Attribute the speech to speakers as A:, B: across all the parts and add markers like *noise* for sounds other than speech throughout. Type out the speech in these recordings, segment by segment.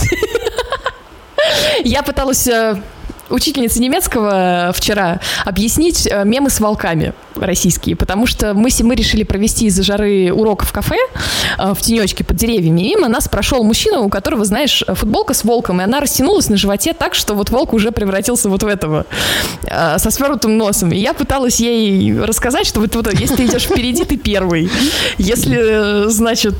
A: *laughs* Я пыталась э, учительнице немецкого вчера объяснить э, мемы с волками российские, потому что мы, мы решили провести из-за жары урок в кафе э, в тенечке под деревьями, и мимо нас прошел мужчина, у которого, знаешь, футболка с волком, и она растянулась на животе так, что вот волк уже превратился вот в этого, э, со свернутым носом. И я пыталась ей рассказать, что вот, вот если ты идешь впереди, ты первый. Если, значит,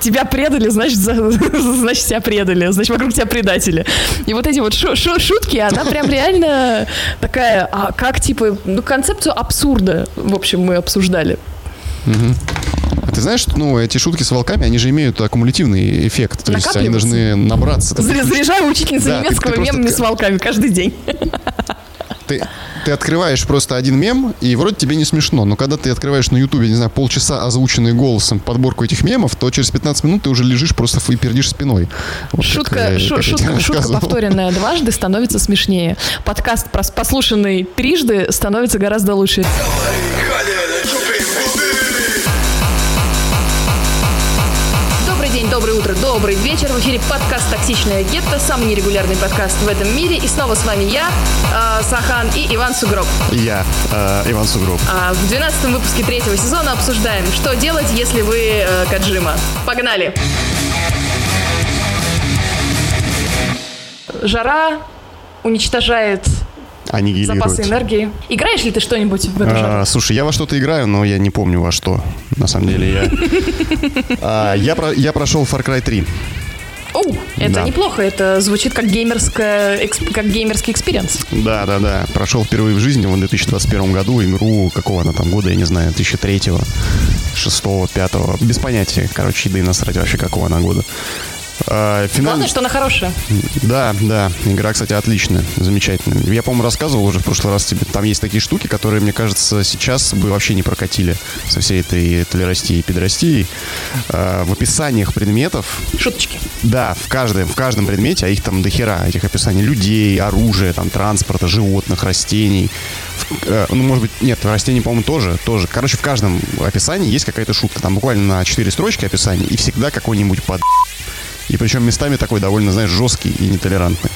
A: тебя предали, значит, *laughs* значит, тебя предали, значит, вокруг тебя предатели. И вот эти вот шутки, она прям реально такая, а как, типа, ну, концепцию абсурда, в общем, мы обсуждали.
B: А ты знаешь, ну, эти шутки с волками, они же имеют аккумулятивный эффект. То есть они должны набраться.
A: Заряжаю учительницу да, немецкого ты, ты мемами просто... с волками каждый день.
B: Ты, ты открываешь просто один мем, и вроде тебе не смешно, но когда ты открываешь на Ютубе, не знаю, полчаса озвученный голосом подборку этих мемов, то через 15 минут ты уже лежишь просто и пердишь спиной.
A: Вот шутка, как, шу, как шутка, шутка повторенная дважды становится смешнее. Подкаст, послушанный трижды, становится гораздо лучше. Доброе утро, добрый вечер. В эфире подкаст «Токсичная гетто», самый нерегулярный подкаст в этом мире. И снова с вами я, э, Сахан и Иван Сугроб.
B: Я, э, Иван Сугроб.
A: А в 12 выпуске третьего сезона обсуждаем, что делать, если вы э, Каджима. Погнали! Жара уничтожает запасы энергии. Играешь ли ты что-нибудь в эту
B: а, Слушай, я во что-то играю, но я не помню во что. На самом деле я... *laughs* а, я, про, я прошел Far Cry 3.
A: О, это да. неплохо, это звучит как, геймерская, как геймерский experience.
B: Да, да, да. Прошел впервые в жизни в 2021 году игру какого она там года, я не знаю, 2003 6 5 без понятия, короче, да и насрать вообще какого она года.
A: Финал... Главное, что она хорошая.
B: Да, да. Игра, кстати, отличная, замечательная. Я, по-моему, рассказывал уже в прошлый раз тебе. Там есть такие штуки, которые, мне кажется, сейчас бы вообще не прокатили со всей этой толерастией и педрастией. А, в описаниях предметов...
A: Шуточки.
B: Да, в каждом, в каждом предмете, а их там дохера, этих описаний людей, оружия, там, транспорта, животных, растений. Э, ну, может быть, нет, растений, по-моему, тоже, тоже. Короче, в каждом описании есть какая-то шутка. Там буквально на 4 строчки описания, и всегда какой-нибудь под и причем местами такой довольно, знаешь, жесткий и нетолерантный.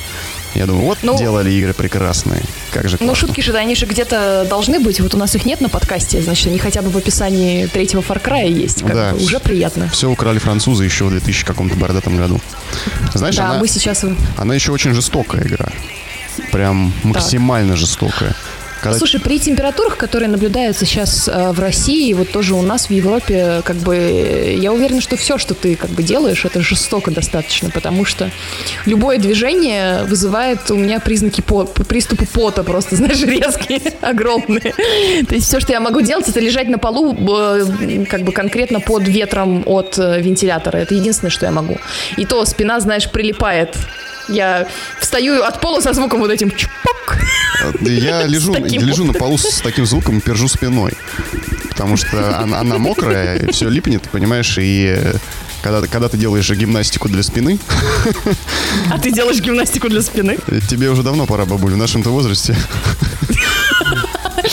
B: Я думаю, вот ну, делали игры прекрасные. Как же
A: Ну, шутки же, они же где-то должны быть. Вот у нас их нет на подкасте, значит, они хотя бы в описании третьего Far Cry есть. Как да, бы, уже приятно.
B: Все украли французы еще в 2000 каком-то бородатом году. Знаешь, да, она, мы сейчас... Она еще очень жестокая игра. Прям максимально так. жестокая.
A: Когда... Слушай, при температурах, которые наблюдаются сейчас э, в России, вот тоже у нас в Европе, как бы, я уверена, что все, что ты как бы делаешь, это жестоко достаточно, потому что любое движение вызывает у меня признаки по, приступа пота просто, *laughs* знаешь, резкие, огромные. То есть все, что я могу делать, это лежать на полу как бы конкретно под ветром от э, вентилятора. Это единственное, что я могу. И то спина, знаешь, прилипает я встаю от пола со звуком вот этим чпок.
B: Я *laughs* лежу, лежу на полу с таким звуком и пержу спиной. Потому что она, она мокрая, и все липнет, понимаешь, и когда, когда ты делаешь гимнастику для спины...
A: А ты делаешь гимнастику для спины?
B: Тебе уже давно пора, бабуль, в нашем-то возрасте.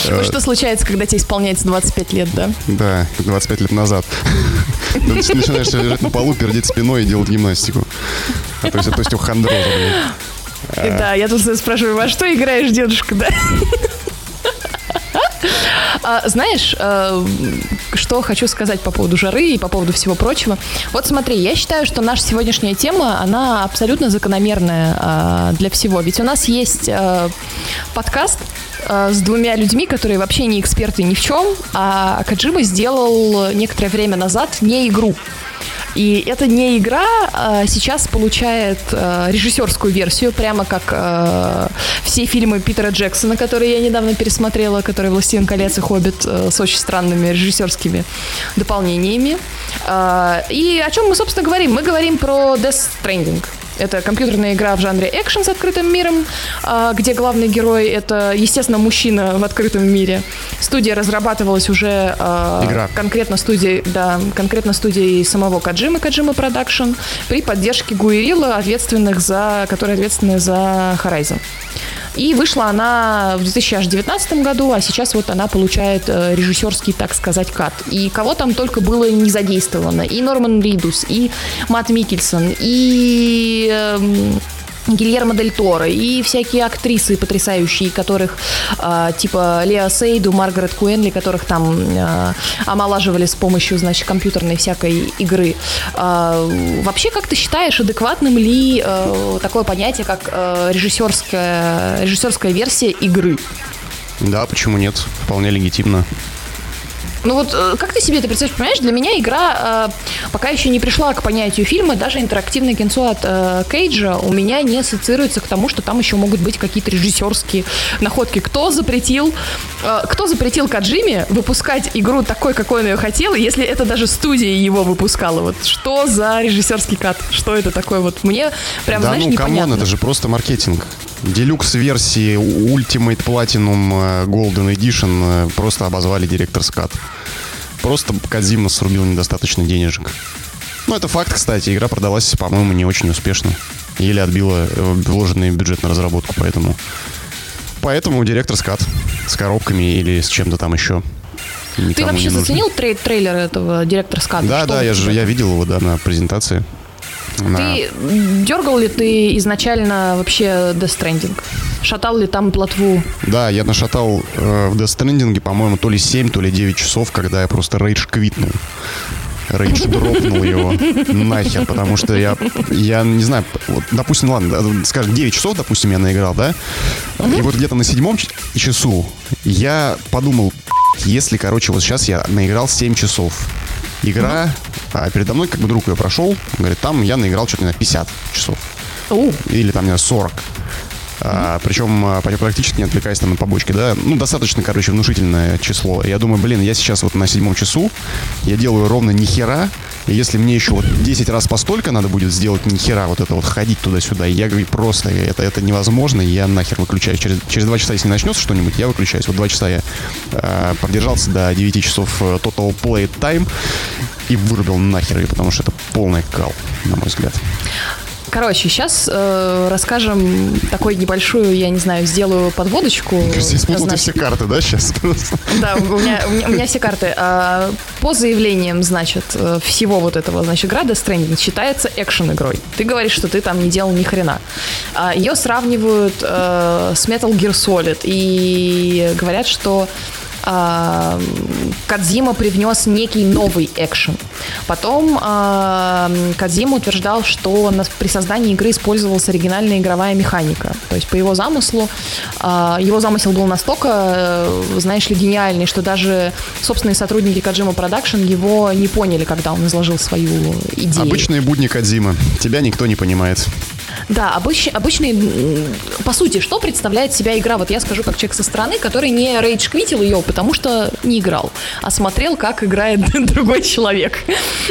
A: Ну, что случается, когда тебе исполняется 25 лет, да?
B: Да, 25 лет назад. *laughs* Ты начинаешь лежать на полу, пердеть спиной и делать гимнастику. А, то есть, у хандроза,
A: Да, я тут спрашиваю, во что играешь, дедушка, да? А, знаешь, а, что хочу сказать по поводу жары и по поводу всего прочего? Вот смотри, я считаю, что наша сегодняшняя тема, она абсолютно закономерная а, для всего. Ведь у нас есть а, подкаст, а, с двумя людьми, которые вообще не эксперты ни в чем, а Каджима сделал некоторое время назад не игру. И это не игра, а сейчас получает а, режиссерскую версию, прямо как а, все фильмы Питера Джексона, которые я недавно пересмотрела, которые «Властелин колец» и «Хоббит» а, с очень странными режиссерскими дополнениями. И о чем мы, собственно, говорим? Мы говорим про Death Stranding. Это компьютерная игра в жанре экшен с открытым миром, а, где главный герой это, естественно, мужчина в открытом мире. Студия разрабатывалась уже а, игра. конкретно студией, да, конкретно студией самого Каджимы, Kojima Productions, при поддержке Guerrilla, ответственных за, которые ответственны за Horizon. И вышла она в 2019 году, а сейчас вот она получает э, режиссерский, так сказать, cut. И кого там только было не задействовано. И Норман Ридус, и Мат Микельсон, и... Гильермо Дель Торо и всякие актрисы потрясающие, которых э, типа Лео Сейду, Маргарет Куэнли, которых там э, омолаживали с помощью, значит, компьютерной всякой игры. Э, вообще, как ты считаешь, адекватным ли э, такое понятие, как э, режиссерская, режиссерская версия игры?
B: Да, почему нет? Вполне легитимно.
A: Ну вот э, как ты себе это представляешь? Понимаешь, для меня игра э, пока еще не пришла к понятию фильма, даже интерактивное кинцо от э, Кейджа у меня не ассоциируется к тому, что там еще могут быть какие-то режиссерские находки. Кто запретил, э, кто запретил Каджиме выпускать игру такой, какой он ее хотел, если это даже студия его выпускала? Вот что за режиссерский cut? Что это такое? Вот мне прям,
B: да,
A: знаешь,
B: ну,
A: непонятно.
B: come on, это же просто маркетинг. Deluxe версии Ultimate Platinum э, Golden Edition э, просто обозвали director's cut. Просто Кадзима срубил недостаточно денежек. Ну, это факт, кстати. Игра продалась, по-моему, не очень успешно. Еле отбила э, вложенный бюджет на разработку, поэтому... Поэтому директор скат с коробками или с чем-то там еще.
A: Ты вообще заценил трей- трейлер этого директора ската?
B: Да, Что да, я же я видел его, да, на презентации.
A: Ты дергал ли ты изначально вообще Death Stranding? Шатал ли там плотву?
B: Да, я нашатал э, в Death Stranding, по-моему, то ли 7, то ли 9 часов, когда я просто рейдж квитнул. Рейдж дропнул его нахер, потому что я, я не знаю, вот, допустим, ладно, скажем, 9 часов, допустим, я наиграл, да? И вот где-то на седьмом часу я подумал, если, короче, вот сейчас я наиграл 7 часов, игра, а передо мной как бы друг ее прошел, говорит, там я наиграл что-то на 50 часов. Или там, не знаю, 40. А, причем а, практически не отвлекаясь там на побочки, да. Ну, достаточно, короче, внушительное число. Я думаю, блин, я сейчас вот на седьмом часу, я делаю ровно ни хера, и если мне еще вот 10 раз постолько надо будет сделать ни хера, вот это вот ходить туда-сюда, я говорю, просто это, это невозможно, я нахер выключаюсь. Через, через 2 часа, если начнется что-нибудь, я выключаюсь. Вот 2 часа я э, продержался до 9 часов э, Total Play Time и вырубил нахер, потому что это полный кал, на мой взгляд.
A: Короче, сейчас э, расскажем такой небольшую, я не знаю, сделаю подводочку.
B: Здесь будут все карты, да, сейчас?
A: Да, у меня, у меня, у меня все карты. А, по заявлениям, значит, э, всего вот этого, значит, Death Stranding считается экшен-игрой. Ты говоришь, что ты там не делал ни хрена. А, ее сравнивают э, с Metal Gear Solid и говорят, что э, Кадзима привнес некий новый экшен. Потом э, Кадзима утверждал, что на, при создании игры использовалась оригинальная игровая механика. То есть по его замыслу, э, его замысел был настолько, э, знаешь ли, гениальный, что даже собственные сотрудники Kojima Production его не поняли, когда он изложил свою идею.
B: Обычные будни Кадзима. Тебя никто не понимает.
A: Да, обыч, обычный, по сути, что представляет себя игра? Вот я скажу как человек со стороны, который не rage-quit ил ее, потому что не играл, а смотрел, как играет *laughs* другой человек.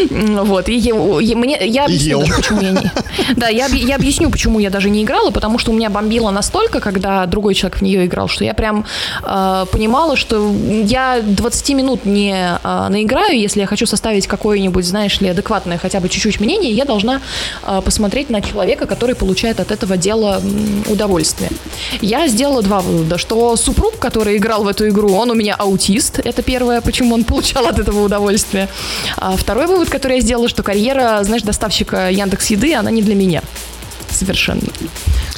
A: Вот, и, и мне, я объясню, даже, почему я не... *laughs* Да, я, я объясню, почему я даже не играла, потому что у меня бомбило настолько, когда другой человек в нее играл, что я прям э, понимала, что я 20 минут не э, наиграю, если я хочу составить какое-нибудь, знаешь ли, адекватное хотя бы чуть-чуть мнение, я должна э, посмотреть на человека, который получает от этого дела удовольствие. Я сделала два вывода, что супруг, который играл в эту игру, он у меня аутист, это первое, почему он *laughs* получал от этого удовольствие. А второй вывод, который я сделала, что карьера, знаешь, доставщика Яндекс Еды, она не для меня совершенно.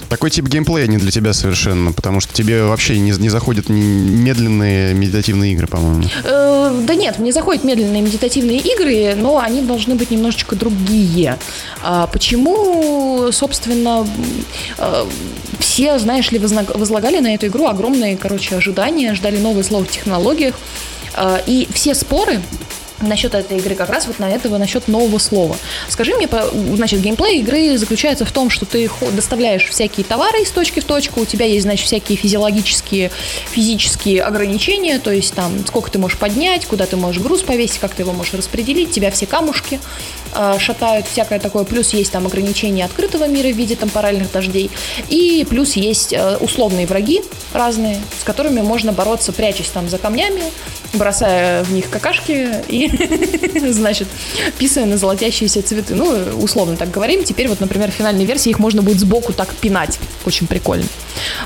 B: Такой тип геймплея не для тебя совершенно, потому что тебе вообще не, не заходят медленные медитативные игры, по-моему.
A: Э, да нет, мне заходят медленные медитативные игры, но они должны быть немножечко другие. А почему, собственно, э, все, знаешь ли, возлагали на эту игру огромные, короче, ожидания, ждали новые слова в технологиях, э, и все споры насчет этой игры как раз вот на этого, насчет нового слова. Скажи мне, значит, геймплей игры заключается в том, что ты доставляешь всякие товары из точки в точку, у тебя есть, значит, всякие физиологические, физические ограничения, то есть там сколько ты можешь поднять, куда ты можешь груз повесить, как ты его можешь распределить, тебя все камушки, э, шатают, всякое такое. Плюс есть там ограничения открытого мира в виде темпоральных дождей. И плюс есть э, условные враги разные, с которыми можно бороться, прячась там за камнями, бросая в них какашки и, *laughs* значит, писая на золотящиеся цветы. Ну, условно так говорим. Теперь вот, например, в финальной версии их можно будет сбоку так пинать. Очень прикольно.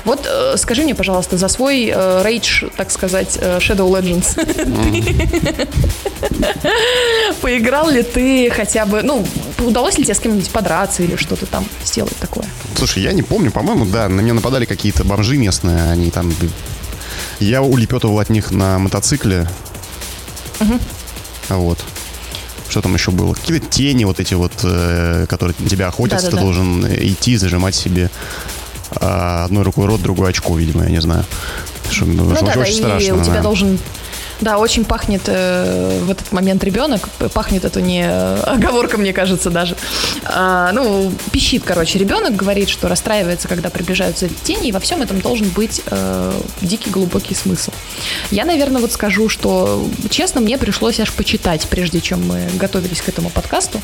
A: Вот э, скажи мне, пожалуйста, за свой э, рейдж, так сказать, э, Shadow Legends. *laughs* Поиграл ли ты хотя бы, ну, удалось ли тебе с кем-нибудь подраться или что-то там сделать такое?
B: Слушай, я не помню, по-моему, да, на меня нападали какие-то бомжи местные, они там... Я улепетывал от них на мотоцикле. Угу. Вот. Что там еще было? Какие-то тени вот эти вот, э, которые на тебя охотятся, Да-да-да. ты должен идти, зажимать себе а одной рукой рот, другой очко, видимо, я не знаю.
A: Что, ну, очень, да, очень и страшно. у тебя должен да, очень пахнет э, в этот момент ребенок. Пахнет это не э, оговорка, мне кажется, даже. А, ну, пищит, короче, ребенок говорит, что расстраивается, когда приближаются тени, и во всем этом должен быть э, дикий глубокий смысл. Я, наверное, вот скажу, что, честно, мне пришлось аж почитать, прежде чем мы готовились к этому подкасту.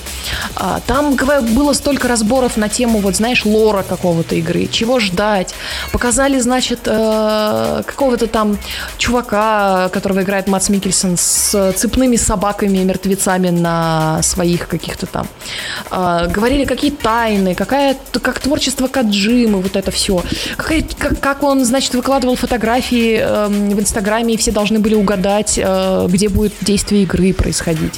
A: А, там было столько разборов на тему, вот, знаешь, лора какого-то игры, чего ждать. Показали, значит, э, какого-то там чувака, которого играет играет Мац Микельсон с цепными собаками и мертвецами на своих каких-то там. Э, говорили, какие тайны, какая, как творчество Каджимы, вот это все. Какая, как, как он, значит, выкладывал фотографии э, в Инстаграме, и все должны были угадать, э, где будет действие игры происходить.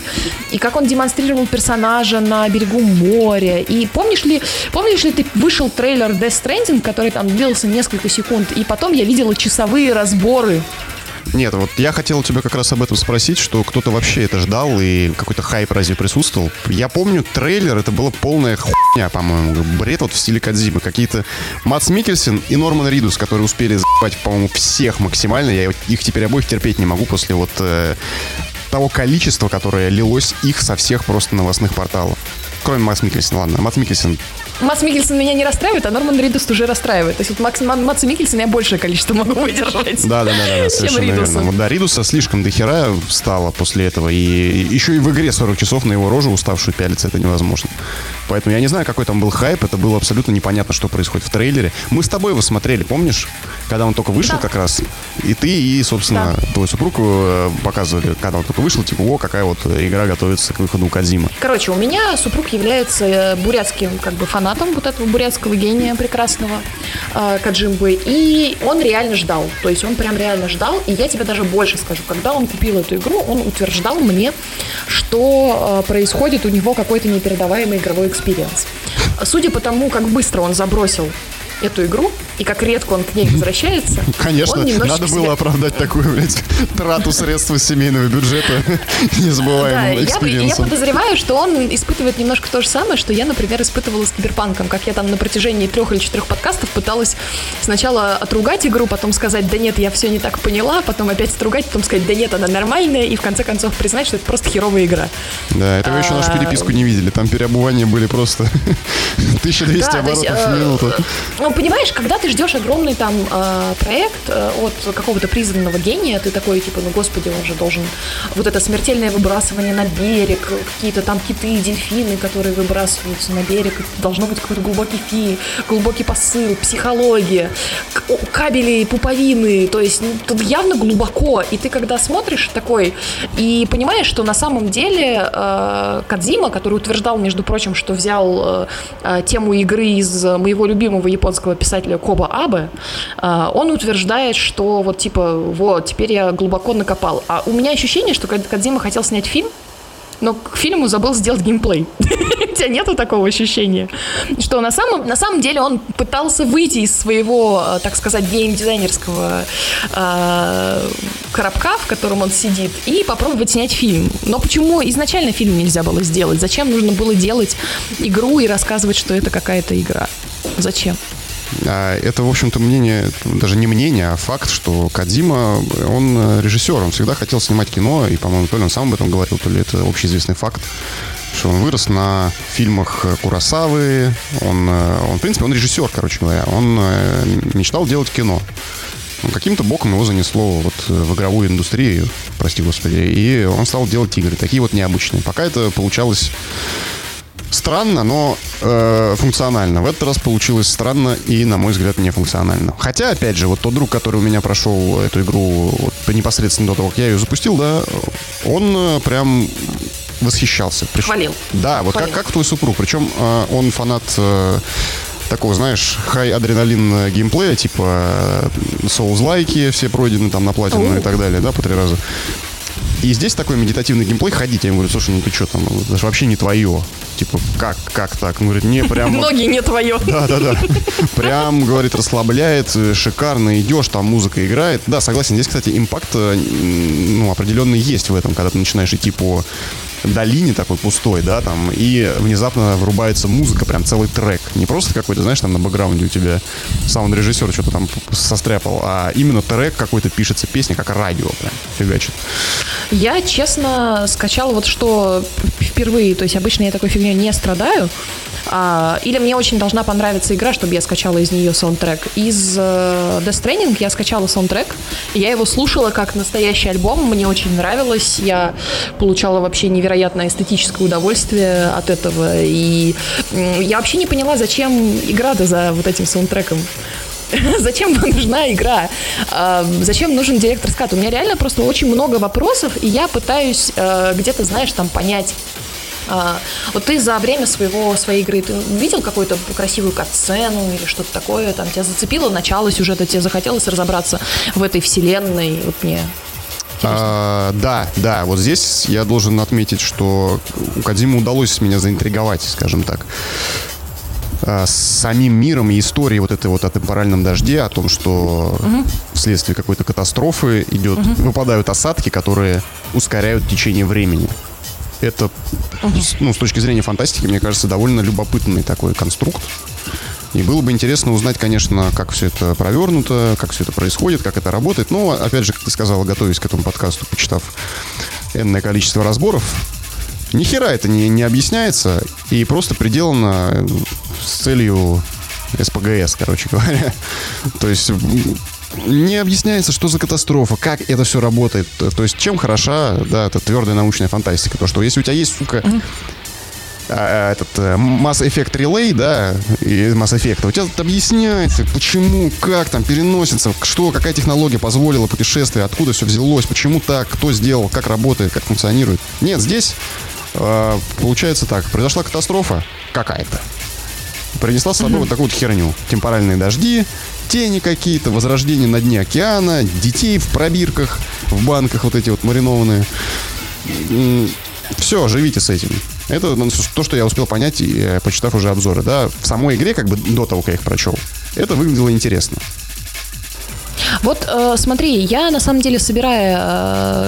A: И как он демонстрировал персонажа на берегу моря. И помнишь ли, помнишь ли ты вышел трейлер Death Stranding, который там длился несколько секунд, и потом я видела часовые разборы
B: нет, вот я хотел тебя как раз об этом спросить, что кто-то вообще это ждал и какой-то хайп разве присутствовал. Я помню трейлер, это было полная хуйня, по-моему, бред вот в стиле Кадзимы. Какие-то Мац Микельсон и Норман Ридус, которые успели за***ать, по-моему, всех максимально. Я их теперь обоих терпеть не могу после вот э, того количества, которое лилось их со всех просто новостных порталов. Кроме Мац Микельсона, ладно. Мац Микельсон
A: Мац Микельсон меня не расстраивает, а Норман Ридус уже расстраивает. То есть вот Макс, Маца Микельсона я большее количество могу выдержать.
B: Да, да, да, да, совершенно верно. Вот, да, Ридуса слишком дохера стало после этого. И еще и в игре 40 часов на его рожу уставшую пялиться это невозможно. Поэтому я не знаю, какой там был хайп. Это было абсолютно непонятно, что происходит в трейлере. Мы с тобой его смотрели, помнишь? Когда он только вышел да. как раз. И ты, и, собственно, да. твой супруг э, показывали, когда он только вышел, типа, о, какая вот игра готовится к выходу у Кадзима.
A: Короче, у меня супруг является э, бурятским как бы фанатом вот этого бурятского гения прекрасного э, Каджимбы, и он реально ждал, то есть он прям реально ждал, и я тебе даже больше скажу, когда он купил эту игру, он утверждал мне, что происходит у него какой-то непередаваемый игровой experience. Судя по тому, как быстро он забросил эту игру, и как редко он к ней возвращается. *laughs*
B: Конечно, надо было оправдать такую, блядь, трату средств из семейного бюджета *laughs* незабываемым да,
A: я, я подозреваю, что он испытывает немножко то же самое, что я, например, испытывала с Киберпанком, как я там на протяжении трех или четырех подкастов пыталась сначала отругать игру, потом сказать, да нет, я все не так поняла, потом опять отругать, потом сказать, да нет, она нормальная, и в конце концов признать, что это просто херовая игра.
B: Да, это вы еще нашу а, переписку не видели, там переобувания были просто *laughs* 1200 оборотов в э, минуту.
A: Ну, понимаешь, когда ты ждешь огромный там э, проект э, от какого-то признанного гения, ты такой, типа, ну, господи, он же должен... Вот это смертельное выбрасывание на берег, какие-то там киты дельфины, которые выбрасываются на берег, должно быть какой-то глубокий фи, глубокий посыл, психология, кабели, пуповины, то есть ну, тут явно глубоко, и ты когда смотришь такой и понимаешь, что на самом деле э, Кадзима, который утверждал, между прочим, что взял э, э тему игры из моего любимого японского писателя Коба Абе, а, он утверждает, что вот типа, вот, теперь я глубоко накопал. А у меня ощущение, что Кадзима хотел снять фильм, но к фильму забыл сделать геймплей. *laughs* У тебя нету такого ощущения? Что на самом, на самом деле он пытался выйти из своего, а, так сказать, геймдизайнерского э, коробка, в котором он сидит, и попробовать снять фильм. Но почему изначально фильм нельзя было сделать? Зачем нужно было делать игру и рассказывать, что это какая-то игра? Зачем?
B: А это, в общем-то, мнение, даже не мнение, а факт, что Кадима, он режиссер, он всегда хотел снимать кино, и, по-моему, то ли он сам об этом говорил, то ли это общеизвестный факт, что он вырос на фильмах Курасавы, он, он в принципе, он режиссер, короче говоря, он э, мечтал делать кино. Каким-то боком его занесло вот в игровую индустрию, прости господи, и он стал делать игры, такие вот необычные. Пока это получалось Странно, но э, функционально. В этот раз получилось странно и, на мой взгляд, нефункционально. Хотя, опять же, вот тот друг, который у меня прошел эту игру вот, непосредственно до того, как я ее запустил, да, он э, прям восхищался.
A: Приш... Хвалил.
B: Да, вот Хвалил. как, как твой супруг. Причем э, он фанат... Э, такого, знаешь, хай-адреналин геймплея, типа Souls-лайки все пройдены там на платину и так далее, да, по три раза. И здесь такой медитативный геймплей ходить. Я ему говорю, слушай, ну ты что там, это же вообще не твое. Типа, как, как так? Он говорит, не, прям... *laughs*
A: Ноги не твое.
B: Да, да, да. Прям, говорит, расслабляет, шикарно идешь, там музыка играет. Да, согласен, здесь, кстати, импакт, э, ну, определенный есть в этом, когда ты начинаешь идти по долине такой пустой, да, там, и внезапно врубается музыка, прям целый трек. Не просто какой-то, знаешь, там на бэкграунде у тебя саунд-режиссер что-то там состряпал, а именно трек какой-то пишется, песня, как радио прям фигачит.
A: Я, честно, скачала вот что впервые, то есть обычно я такой фигней не страдаю, а, или мне очень должна понравиться игра, чтобы я скачала из нее саундтрек. Из uh, Death Stranding я скачала саундтрек, я его слушала как настоящий альбом, мне очень нравилось, я получала вообще невероятное эстетическое удовольствие от этого, и я вообще не поняла, зачем игра-то за вот этим саундтреком. *laughs* Зачем нужна игра? А, зачем нужен директор скат? У меня реально просто очень много вопросов, и я пытаюсь э, где-то, знаешь, там понять, вот ты за время своего, своей игры ты видел какую-то красивую катсцену или что-то такое, там тебя зацепило начало сюжета, тебе захотелось разобраться в этой вселенной? Вот мне
B: а, да, да, вот здесь я должен отметить, что у Кадима удалось меня заинтриговать, скажем так а, с самим миром и историей вот этой вот о темпоральном дожде, о том, что угу. вследствие какой-то катастрофы идет, угу. выпадают осадки, которые ускоряют течение времени это, ну, с точки зрения фантастики, мне кажется, довольно любопытный такой конструкт. И было бы интересно узнать, конечно, как все это провернуто, как все это происходит, как это работает. Но, опять же, как ты сказала, готовясь к этому подкасту, почитав энное количество разборов, ни хера это не, не объясняется и просто приделано с целью СПГС, короче говоря. *laughs* То есть не объясняется, что за катастрофа, как это все работает. То есть чем хороша, да, это твердая научная фантастика. То, что если у тебя есть, сука, а, этот э, Mass Effect Relay, да, и Mass Effect, у тебя тут объясняется, почему, как там переносится, что, какая технология позволила путешествие, откуда все взялось, почему так, кто сделал, как работает, как функционирует. Нет, здесь э, получается так, произошла катастрофа какая-то. Принесла с собой mm-hmm. вот такую вот херню. Темпоральные дожди, тени какие-то, возрождение на дне океана, детей в пробирках, в банках вот эти вот маринованные. Все, живите с этим. Это ну, то, что я успел понять, э, почитав уже обзоры. Да, в самой игре, как бы до того, как я их прочел, это выглядело интересно.
A: Вот э, смотри, я на самом деле, собирая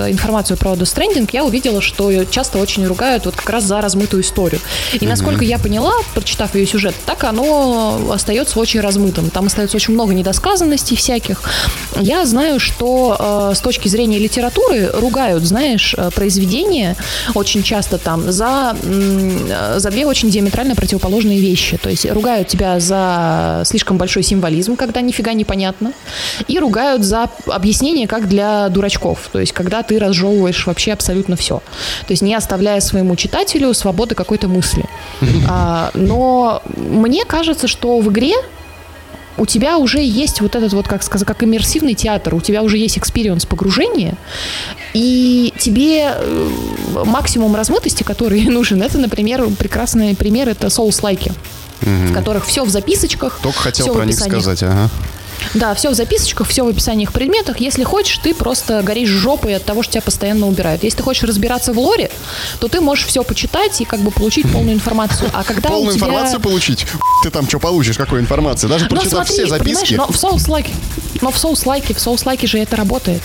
A: э, информацию про Stranding, я увидела, что часто очень ругают вот как раз за размытую историю. И mm-hmm. насколько я поняла, прочитав ее сюжет, так оно остается очень размытым. Там остается очень много недосказанностей всяких. Я знаю, что э, с точки зрения литературы ругают, знаешь, э, произведения очень часто там за, э, за две очень диаметрально противоположные вещи. То есть ругают тебя за слишком большой символизм, когда нифига не понятно, и ругают за объяснение как для дурачков, то есть когда ты разжевываешь вообще абсолютно все, то есть не оставляя своему читателю свободы какой-то мысли. *laughs* А, но мне кажется, что в игре у тебя уже есть вот этот вот, как сказать, как иммерсивный театр, у тебя уже есть experience погружения, и тебе э, максимум размытости, который *laughs* нужен, это, например, прекрасный пример, это souls-like и, угу. в которых все в записочках.
B: Только хотел про них сказать, ага.
A: Да, все в записочках, все в описаниях предметах. Если хочешь, ты просто горишь жопой от того, что тебя постоянно убирают. Если ты хочешь разбираться в лоре, то ты можешь все почитать и как бы получить полную информацию. А когда
B: полную
A: тебя...
B: информацию получить? Ты там что получишь, какой информации? Даже прочитав все записки?
A: Но в соус-лайке, но в соус-лайке, в соус-лайке же это работает.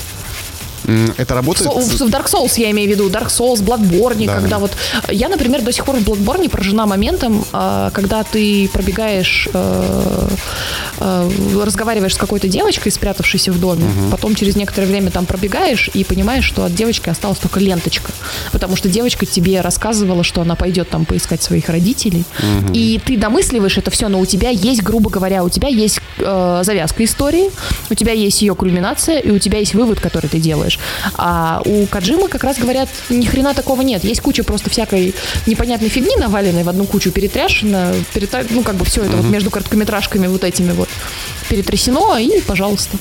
B: Это работает?
A: В, в Dark Souls я имею в виду, Dark Souls, Bloodborne, да. когда вот... Я, например, до сих пор в Bloodborne поражена моментом, а, когда ты пробегаешь э, э, разговариваешь с какой-то девочкой, спрятавшейся в доме, угу. потом через некоторое время там пробегаешь и понимаешь, что от девочки осталась только ленточка, потому что девочка тебе рассказывала, что она пойдет там поискать своих родителей, угу. и ты домысливаешь это все, но у тебя есть, грубо говоря, у тебя есть э, завязка истории, у тебя есть ее кульминация, и у тебя есть вывод, который ты делаешь. А у Каджима как раз говорят, ни хрена такого нет. Есть куча просто всякой непонятной фигни, наваленной в одну кучу, перетряшено, перета... ну, как бы все это mm-hmm. вот между короткометражками вот этими вот перетрясено, и пожалуйста.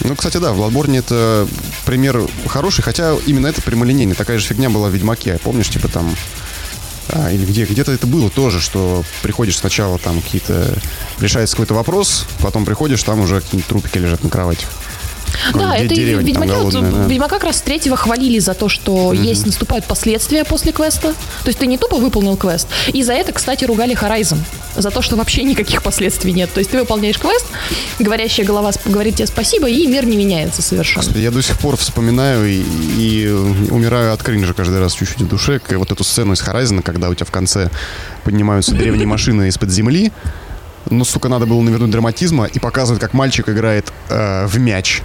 B: Ну, кстати, да, в Bloodborne это пример хороший, хотя именно это прямолинейный. Такая же фигня была в Ведьмаке. Помнишь, типа там а, или где, где-то это было тоже, что приходишь сначала там какие-то... Решается какой-то вопрос, потом приходишь, там уже какие-нибудь трупики лежат на кровати.
A: Да, это и Ведьмака, вот, да. Ведьмака как раз третьего хвалили за то, что mm-hmm. есть, наступают последствия после квеста. То есть ты не тупо выполнил квест. И за это, кстати, ругали Horizon. За то, что вообще никаких последствий нет. То есть ты выполняешь квест, говорящая голова говорит тебе спасибо, и мир не меняется совершенно.
B: Я до сих пор вспоминаю и, и умираю от кринжа каждый раз чуть-чуть в душе. Вот эту сцену из Horizon, когда у тебя в конце поднимаются древние машины из-под земли, но, сука, надо было навернуть драматизма и показывать, как мальчик играет э, в мяч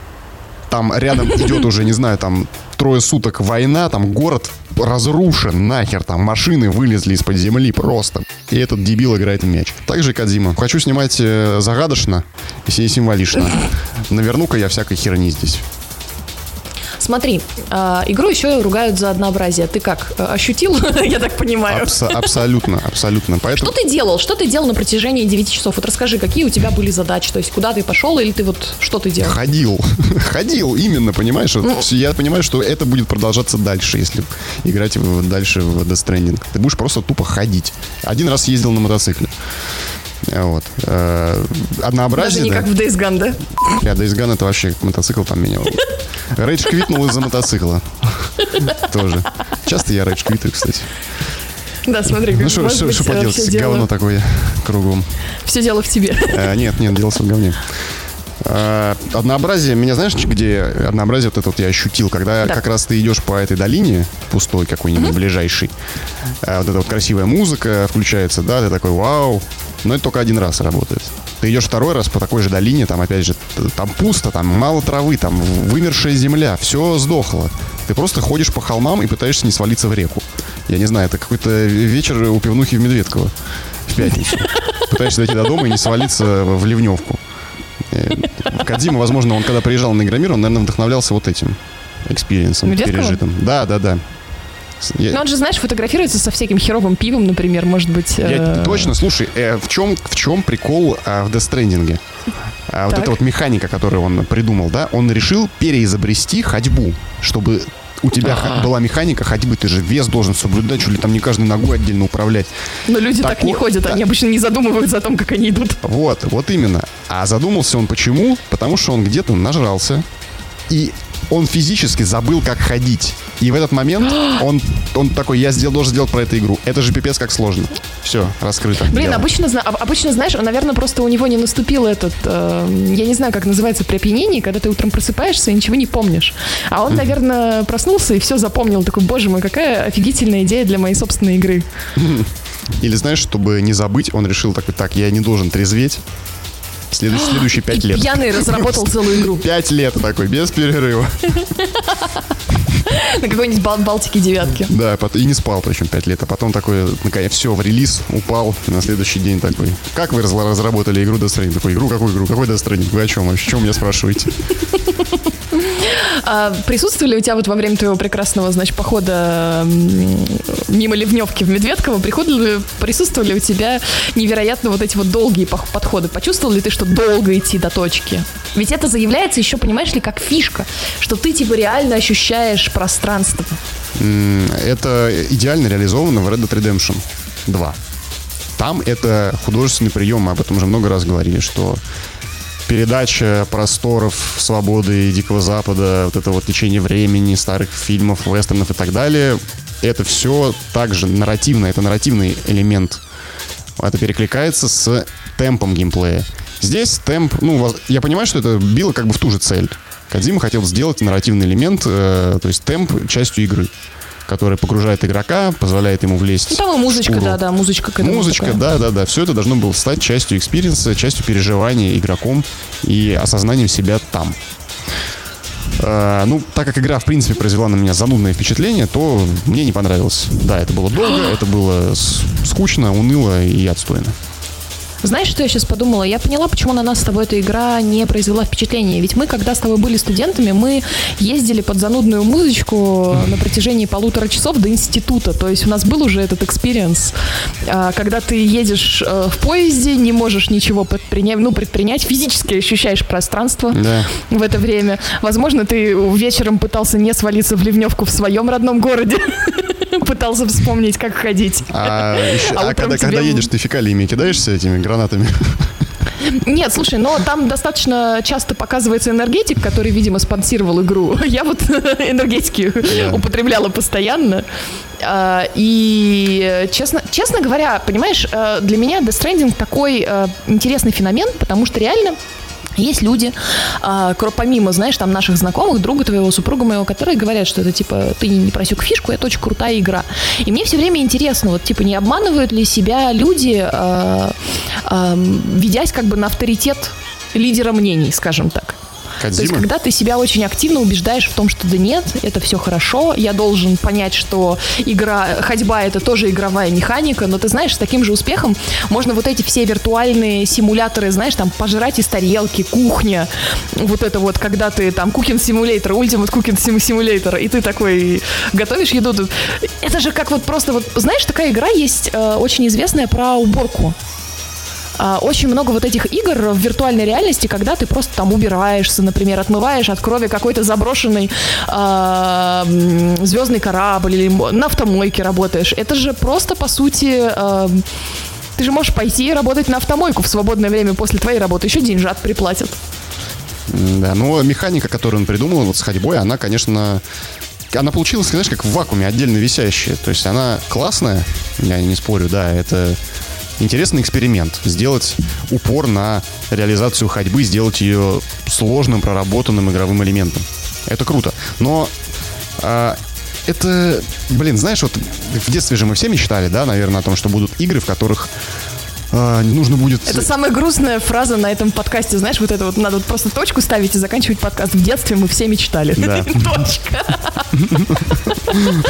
B: там рядом *laughs* идет уже, не знаю, там трое суток война, там город разрушен нахер, там машины вылезли из-под земли просто. И этот дебил играет в мяч. Также и Кадзима. Хочу снимать э, загадочно и символично. *laughs* Наверну-ка я всякой херни здесь.
A: Смотри, э, игру еще ругают за однообразие. Ты как, э, ощутил, *laughs* я так понимаю?
B: Абс- абсолютно, абсолютно.
A: Поэтому... Что ты делал? Что ты делал на протяжении 9 часов? Вот расскажи, какие у тебя были задачи? То есть куда ты пошел или ты вот что ты делал?
B: Ходил. *laughs* Ходил, именно, понимаешь? Ну... Я понимаю, что это будет продолжаться дальше, если играть дальше в Death Stranding. Ты будешь просто тупо ходить. Один раз ездил на мотоцикле. Вот. Э, однообразие,
A: Даже не
B: да?
A: как в Days Gone, да?
B: Я Days Gone это вообще мотоцикл там менял. Рейдж квитнул из-за мотоцикла. Тоже. Часто я рейдж квитаю, кстати.
A: Да, смотри,
B: Ну что, что, что поделать, дело... говно такое кругом.
A: Все дело в тебе.
B: А, нет, нет, дело в говне. А, однообразие, меня знаешь, где однообразие вот это вот я ощутил, когда да. как раз ты идешь по этой долине, пустой какой-нибудь, угу. ближайший, а, вот эта вот красивая музыка включается, да, ты такой, вау, но это только один раз работает. Ты идешь второй раз по такой же долине, там опять же, там пусто, там мало травы, там вымершая земля, все сдохло. Ты просто ходишь по холмам и пытаешься не свалиться в реку. Я не знаю, это какой-то вечер у пивнухи в Медведково в пятницу. Пытаешься дойти до дома и не свалиться в ливневку. Э, Кадзима, возможно, он когда приезжал на Игромир, он, наверное, вдохновлялся вот этим experience ом пережитым. Да, да, да.
A: Я... Но он же, знаешь, фотографируется со всяким херовым пивом, например, может быть.
B: Я, э... Точно, слушай, э, в, чем, в чем прикол э, в Stranding? А вот эта вот механика, которую он придумал, да, он решил переизобрести ходьбу, чтобы у тебя А-а-а. была механика ходьбы, ты же вес должен соблюдать, что ли там не каждой ногой отдельно управлять.
A: Но люди так, так не ходят, да. они обычно не задумываются о том, как они идут.
B: Вот, вот именно. А задумался он почему? Потому что он где-то нажрался, и он физически забыл, как ходить. И в этот момент он, он такой, я сделал, должен сделать про эту игру. Это же пипец как сложно. Все, раскрыто.
A: Блин, дело. обычно, обычно, знаешь, наверное, просто у него не наступил этот, э, я не знаю, как называется, при опьянении, когда ты утром просыпаешься и ничего не помнишь. А он, наверное, проснулся и все запомнил. Такой, боже мой, какая офигительная идея для моей собственной игры.
B: Или знаешь, чтобы не забыть, он решил такой, так, я не должен трезветь, *gasps* Следующие, следующие пять лет.
A: Пьяный разработал целую игру. *laughs*
B: Пять лет такой, без перерыва. *laughs*
A: На какой-нибудь Бал Балтике девятки.
B: Да, и не спал причем пять лет. А потом такой, наконец, все, в релиз, упал. На следующий день такой. Как вы разработали игру Death Stranding? Такой, игру? Какую игру? Какой Death Stranding? Вы о чем? О чем меня спрашиваете? *laughs*
A: А присутствовали у тебя вот во время твоего прекрасного, значит, похода мимо Ливневки в Медведково, приходили, присутствовали у тебя невероятно вот эти вот долгие подходы? Почувствовал ли ты, что долго идти до точки? Ведь это заявляется еще, понимаешь ли, как фишка, что ты типа реально ощущаешь пространство.
B: Это идеально реализовано в Red Dead Redemption 2. Там это художественный прием, мы об этом уже много раз говорили, что передача просторов свободы и Дикого Запада, вот это вот течение времени, старых фильмов, вестернов и так далее, это все также нарративно, это нарративный элемент. Это перекликается с темпом геймплея. Здесь темп, ну, я понимаю, что это било как бы в ту же цель. Кадзима хотел сделать нарративный элемент, э, то есть темп частью игры. Которая погружает игрока, позволяет ему влезть.
A: Ну, там и музычка, да, да, музычка к этому
B: Музычка,
A: такая.
B: да, да, да. Все это должно было стать частью experience а, частью переживания игроком и осознанием себя там. Э, ну, так как игра, в принципе, произвела на меня занудное впечатление, то мне не понравилось. Да, это было долго, это было скучно, уныло и отстойно.
A: Знаешь, что я сейчас подумала? Я поняла, почему на нас с тобой эта игра не произвела впечатления. Ведь мы, когда с тобой были студентами, мы ездили под занудную музычку на протяжении полутора часов до института. То есть у нас был уже этот experience, а, когда ты едешь э, в поезде, не можешь ничего предпринять, ну, предпринять, физически ощущаешь пространство
B: Да.
A: в это время. Возможно, ты вечером пытался не свалиться в ливневку в своем родном городе. *laughs* Пытался вспомнить, как ходить.
B: А, еще-
A: А
B: а когда,
A: тебе
B: когда едешь, ты фекалиями кидаешься этими гранатами?
A: Нет, слушай, но там достаточно часто показывается энергетик, который, видимо, спонсировал игру. *laughs* Я вот *laughs* энергетики
B: Да.
A: употребляла постоянно. А, И, честно, честно говоря, понимаешь, э, для меня Death Stranding такой э, интересный феномен, потому что реально есть люди, а, помимо, знаешь, там наших знакомых, друга твоего, супруга моего, которые говорят, что это типа ты не просек фишку, это очень крутая игра. И мне все время интересно, вот типа не обманывают ли себя люди, а, ведясь как бы на авторитет лидера мнений, скажем так. То есть,
B: Кодзима?
A: когда ты себя очень активно убеждаешь в том, что да нет, это все хорошо, я должен понять, что игра, ходьба это тоже игровая механика, но ты знаешь, с таким же успехом можно вот эти все виртуальные симуляторы, знаешь, там пожрать из тарелки, кухня, вот это вот, когда ты там Cooking Simulator, Ultimate Cooking Sim- Simulator, и ты такой готовишь еду, это же как вот просто вот, знаешь, такая игра есть э, очень известная про уборку. А, Очень много вот этих игр в виртуальной реальности, когда ты просто там убираешься, например, отмываешь от крови какой-то заброшенный а, звездный корабль или на автомойке работаешь. Это же просто, по сути, а, ты же можешь пойти и работать на автомойку в свободное время после твоей работы. Еще деньжат приплатят.
B: Да, но механика, которую он придумал вот с ходьбой, она, конечно, она получилась, знаешь, как в вакууме, отдельно висящая. То есть она классная, я не спорю, да, это интересный эксперимент. Сделать упор на реализацию ходьбы, сделать ее сложным, проработанным игровым элементом. Это круто. Но а, это, блин, знаешь, вот в детстве же мы все мечтали, да, наверное, о том, что будут игры, в которых а, нужно будет...
A: Это самая грустная фраза на этом подкасте. Знаешь, вот это вот надо вот просто точку ставить и заканчивать подкаст. В детстве мы все мечтали.
B: Да. *laughs*
A: Точка. *laughs*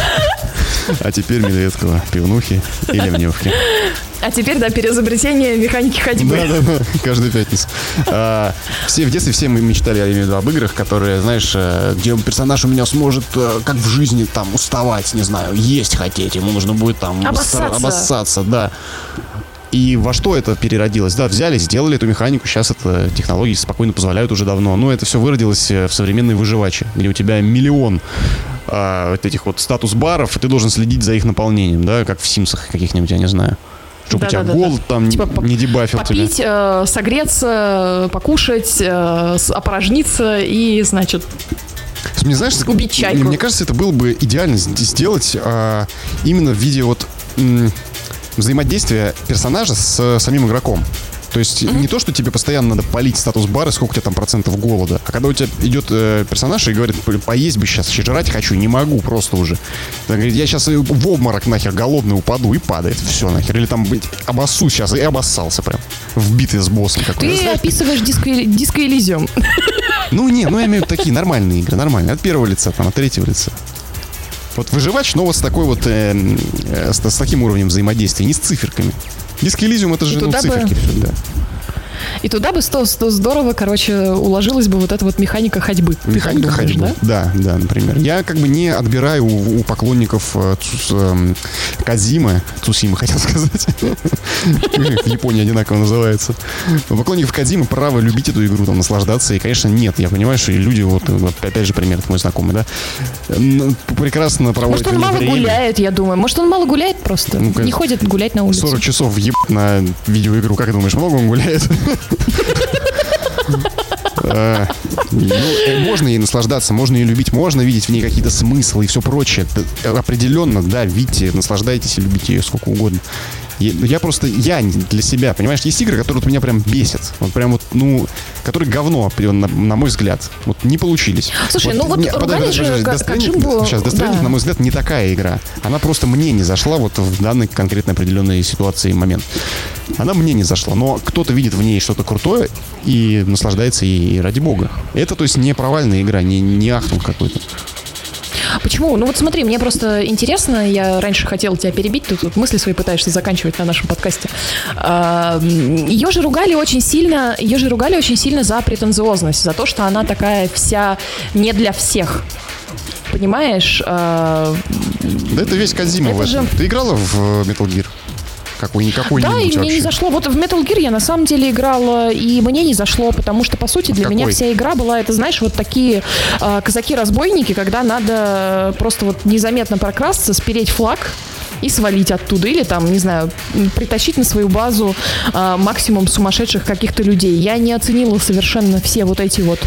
B: А теперь Медведского, пивнухи и ливневки.
A: А теперь, да, переизобретение механики ходьбы.
B: Да, да, да, каждую пятницу. А, все в детстве все мы мечтали, я имею в виду, об играх, которые, знаешь, э, где персонаж у меня сможет, э, как в жизни, там, уставать, не знаю, есть хотеть, ему нужно будет там
A: Обоссаться.
B: обоссаться, да. И во что это переродилось? Да, взяли, сделали эту механику, сейчас это технологии спокойно позволяют уже давно. Но это все выродилось э, в современной выживаче, где у тебя миллион а, вот этих вот статус-баров, и ты должен следить за их наполнением, да, как в Симсах каких-нибудь, я не знаю. Чтобы у тебя
A: Да-да-да-да.
B: голод там
A: Типа
B: не дебафил тебя.
A: Попить, э, согреться, покушать, э, опорожниться и, значит,
B: Мне знаешь,
A: Убить чайку.
B: Мне, кажется, это было бы идеально сделать а, именно в виде вот взаимодействия персонажа с э, самим игроком. То есть не то, что тебе постоянно надо полить статус бара, сколько у тебя там процентов голода, а когда у тебя идет э, персонаж и говорит, «Блин, поесть бы сейчас, жрать хочу, не могу просто уже. Он говорит, я сейчас в обморок нахер голодный упаду и падает, все нахер. Или там быть, обоссу сейчас и обоссался прям в битве с боссом какой-то.
A: ты описываешь диско, диско Элизиум.
B: ну, не, ну я имею в виду такие нормальные игры, нормальные. От первого лица, там, от третьего лица. Вот выживач, но вот с такой вот, э, э, с, с таким уровнем взаимодействия, не с циферками. Диск Elysium это же ну,
A: бы-
B: циферки, всё, да.
A: И туда бы сто, сто здорово, короче, уложилась бы вот эта вот механика ходьбы.
B: Механика
A: думаешь,
B: ходьбы.
A: да?
B: Да, да, например. Я как бы не отбираю у, у поклонников э, Цус- эм, Кадзимы, Цусимы *laughs* хотел сказать. *laughs* В Японии одинаково называется. У поклонников Кадзимы право любить эту игру, там, наслаждаться. И, конечно, нет. Я понимаю, что и люди, вот, э, вот, опять же, пример, мой знакомый, да, прекрасно проводят
A: Может, он мало
B: время.
A: гуляет, я думаю. Может, он мало гуляет просто.
B: Ну,
A: не ходит гулять на улицу.
B: 40 часов ебать на видеоигру. Как думаешь, много он гуляет? А, ну, э, Можно ей наслаждаться, можно ее любить, можно видеть в ней какие-то смыслы и все прочее. Т- Определенно, да, видите, наслаждайтесь и любите ее сколько угодно. Я, я просто, я для себя, понимаешь, есть игры, которые вот меня прям бесят. Вот прям вот, ну, которые говно, на, на мой взгляд. Вот не получились.
A: Слушай, вот, ну вот не, ругали же
B: Death Stranding, Сейчас, Death да. на мой взгляд, не такая игра. Она просто мне не зашла вот в данной конкретно определенной ситуации и момент. Она мне не зашла, но кто-то видит в ней что-то крутое и наслаждается ей, ради бога. Это, то есть, не провальная игра, не, не ахтунг какой-то.
A: Почему? Ну вот смотри, мне просто интересно, я раньше хотела тебя перебить, ты тут мысли свои пытаешься заканчивать на нашем подкасте. Ее же ругали очень сильно, ее же ругали очень сильно за претенциозность, за то, что она такая вся не для всех. Понимаешь? А,
B: да это весь Кадзима. Же... Ты играла в Metal Gear? Какой, какой
A: Да, и мне не зашло. Вот в Metal Gear я на самом деле играла, и мне не зашло, потому что, по сути, для какой? меня вся игра была, это, знаешь, вот такие э, казаки-разбойники, когда надо просто вот незаметно прокрасться, спереть флаг, и свалить оттуда. Или там, не знаю, притащить на свою базу э, максимум сумасшедших каких-то людей. Я не оценила совершенно все вот эти вот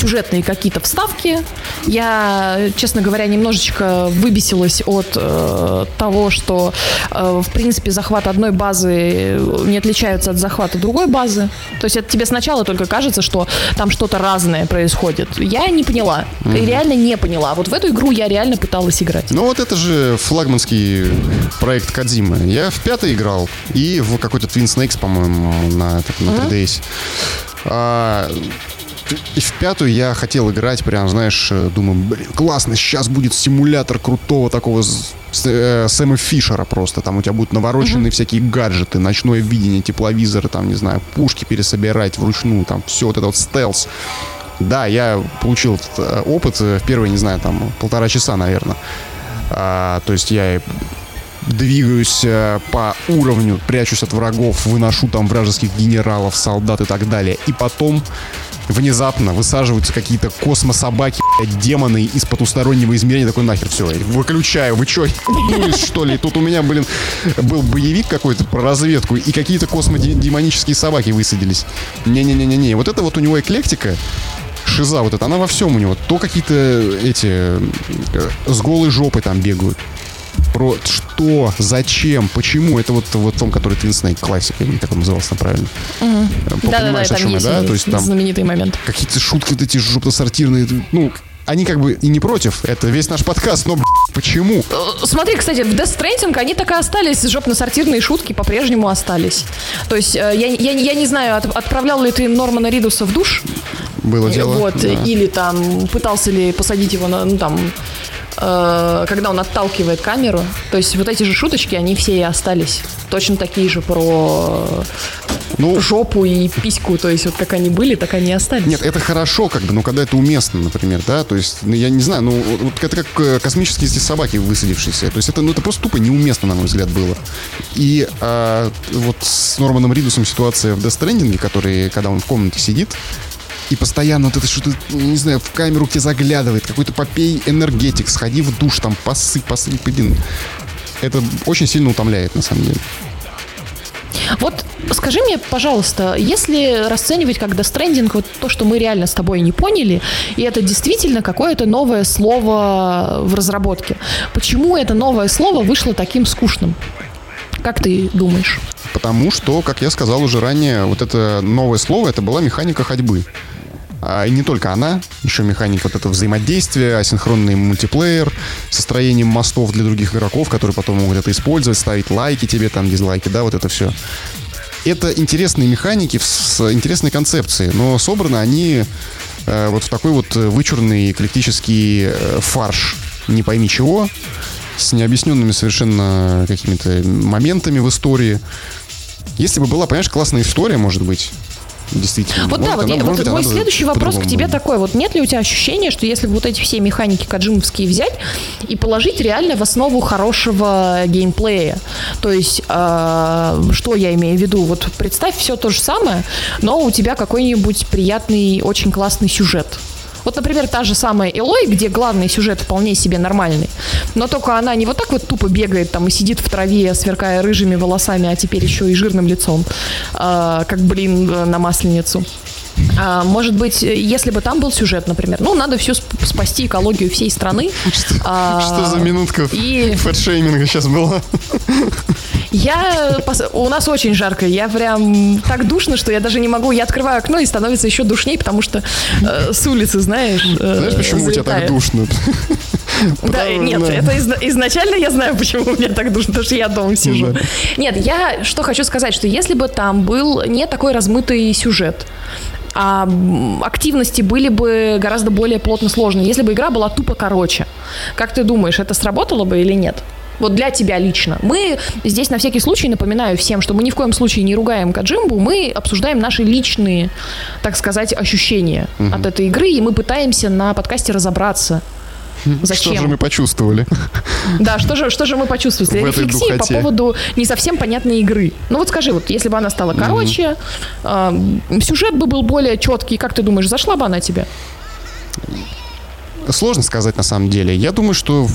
A: сюжетные какие-то вставки. Я, честно говоря, немножечко выбесилась от э, того, что, э, в принципе, захват одной базы не отличается от захвата другой базы. То есть это тебе сначала только кажется, что там что-то разное происходит. Я не поняла. Mm-hmm. Реально не поняла. Вот в эту игру я реально пыталась играть.
B: Ну вот это же флагманский проект Кадзимы. Я в пятый играл и в какой-то Twin Snakes, по-моему, на, на 3DS. А, и в пятую я хотел играть, прям, знаешь, э, думаю, блин, классно, сейчас будет симулятор крутого такого э, Сэма Фишера просто. Там у тебя будут навороченные mm-hmm. всякие гаджеты, ночное видение, тепловизоры, там, не знаю, пушки пересобирать вручную, там, все вот это вот стелс. Да, я получил этот э, опыт в первые, не знаю, там, полтора часа, наверное. А, то есть я двигаюсь по уровню, прячусь от врагов, выношу там вражеских генералов, солдат и так далее. И потом внезапно высаживаются какие-то космособаки, демоны из потустороннего измерения. Такой нахер, все, выключаю. Вы что, что ли? Тут у меня, блин, был боевик какой-то про разведку, и какие-то космодемонические собаки высадились. Не-не-не-не-не. Вот это вот у него эклектика, шиза вот эта, она во всем у него. То какие-то эти э, с голой жопой там бегают про что, зачем, почему. Это вот, вот том, который Twin Snake Classic, или как он назывался правильно.
A: Угу. Да-да-да, там есть да? То есть, там знаменитый момент.
B: Какие-то шутки вот эти жопно-сортирные, ну, они как бы и не против, это весь наш подкаст, но почему?
A: Э, смотри, кстати, в Death Stranding они так и остались, жопно-сортирные шутки по-прежнему остались. То есть э, я, я, я не знаю, от, отправлял ли ты Нормана Ридуса в душ?
B: Было дело.
A: Вот, да. или там пытался ли посадить его на, ну там, Э, когда он отталкивает камеру. То есть вот эти же шуточки, они все и остались. Точно такие же про ну, жопу и письку, то есть вот как они были, так они и остались.
B: Нет, это хорошо, как бы, но когда это уместно, например, да, то есть, ну, я не знаю, ну, вот это как э, космические здесь собаки высадившиеся, то есть это, ну, это просто тупо неуместно, на мой взгляд, было. И а, вот с Норманом Ридусом ситуация в Death Stranding, который, когда он в комнате сидит, и постоянно вот это что-то, не знаю, в камеру тебе заглядывает, какой-то попей энергетик, сходи в душ, там, посыпь, посыпь, блин. Это очень сильно утомляет, на самом деле.
A: Вот скажи мне, пожалуйста, если расценивать как Death вот то, что мы реально с тобой не поняли, и это действительно какое-то новое слово в разработке, почему это новое слово вышло таким скучным? Как ты думаешь?
B: Потому что, как я сказал уже ранее, вот это новое слово, это была механика ходьбы. А, и не только она, еще механика вот этого взаимодействия, асинхронный мультиплеер со строением мостов для других игроков, которые потом могут это использовать, ставить лайки тебе, там, дизлайки, да, вот это все. Это интересные механики с интересной концепцией, но собраны они э, вот в такой вот вычурный эклектический э, фарш, не пойми чего, с необъясненными совершенно какими-то моментами в истории. Если бы была, понимаешь, классная история, может быть, действительно.
A: Вот может, да, вот, я, вот мой следующий вопрос к тебе такой. Вот нет ли у тебя ощущения, что если вот эти все механики каджимовские взять и положить реально в основу хорошего геймплея, то есть, э, что я имею в виду? Вот представь все то же самое, но у тебя какой-нибудь приятный, очень классный сюжет. Вот, например, та же самая Элой, где главный сюжет вполне себе нормальный, но только она не вот так вот тупо бегает там и сидит в траве, сверкая рыжими волосами, а теперь еще и жирным лицом, э, как блин на масленицу. А, может быть, если бы там был сюжет, например, ну, надо все спасти экологию всей страны.
B: Что, а, что за минутка и... фэтшейминга сейчас была?
A: Я... У нас очень жарко. Я прям так душно, что я даже не могу. Я открываю окно и становится еще душнее, потому что э, с улицы, знаешь,
B: э, Знаешь, почему залетает. у тебя так душно?
A: Да, нет, это изначально я знаю, почему у меня так душно, потому что я дома сижу. Нет, я что хочу сказать, что если бы там был не такой размытый сюжет, а активности были бы гораздо более плотно сложные, если бы игра была тупо короче. Как ты думаешь, это сработало бы или нет? Вот для тебя лично. Мы здесь на всякий случай напоминаю всем, что мы ни в коем случае не ругаем Каджимбу, мы обсуждаем наши личные, так сказать, ощущения угу. от этой игры, и мы пытаемся на подкасте разобраться, Зачем?
B: Что же мы почувствовали? *laughs*
A: Да, что же, что же мы почувствовали? Рефлексии по поводу не совсем понятной игры. Ну вот скажи, вот если бы она стала короче, mm-hmm. э, сюжет бы был более четкий, как ты думаешь, зашла бы она тебе?
B: Сложно сказать на самом деле. Я думаю, что